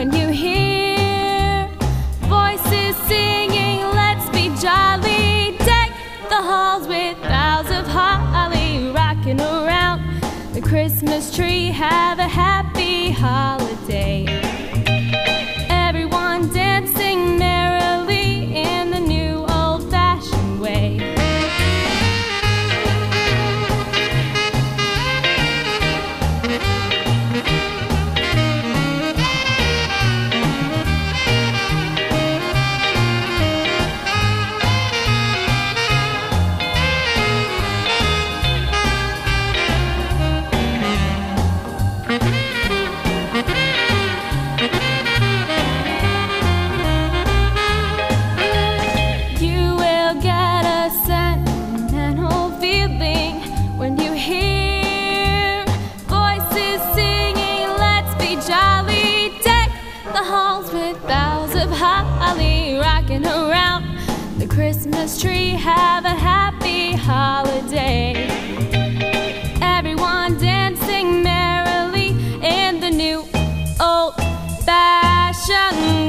when you hear voices singing, Let's be jolly. Deck the halls with boughs of holly, rocking around the Christmas tree. Have a happy holiday. Christmas tree. Have a happy holiday. Everyone dancing merrily in the new old fashioned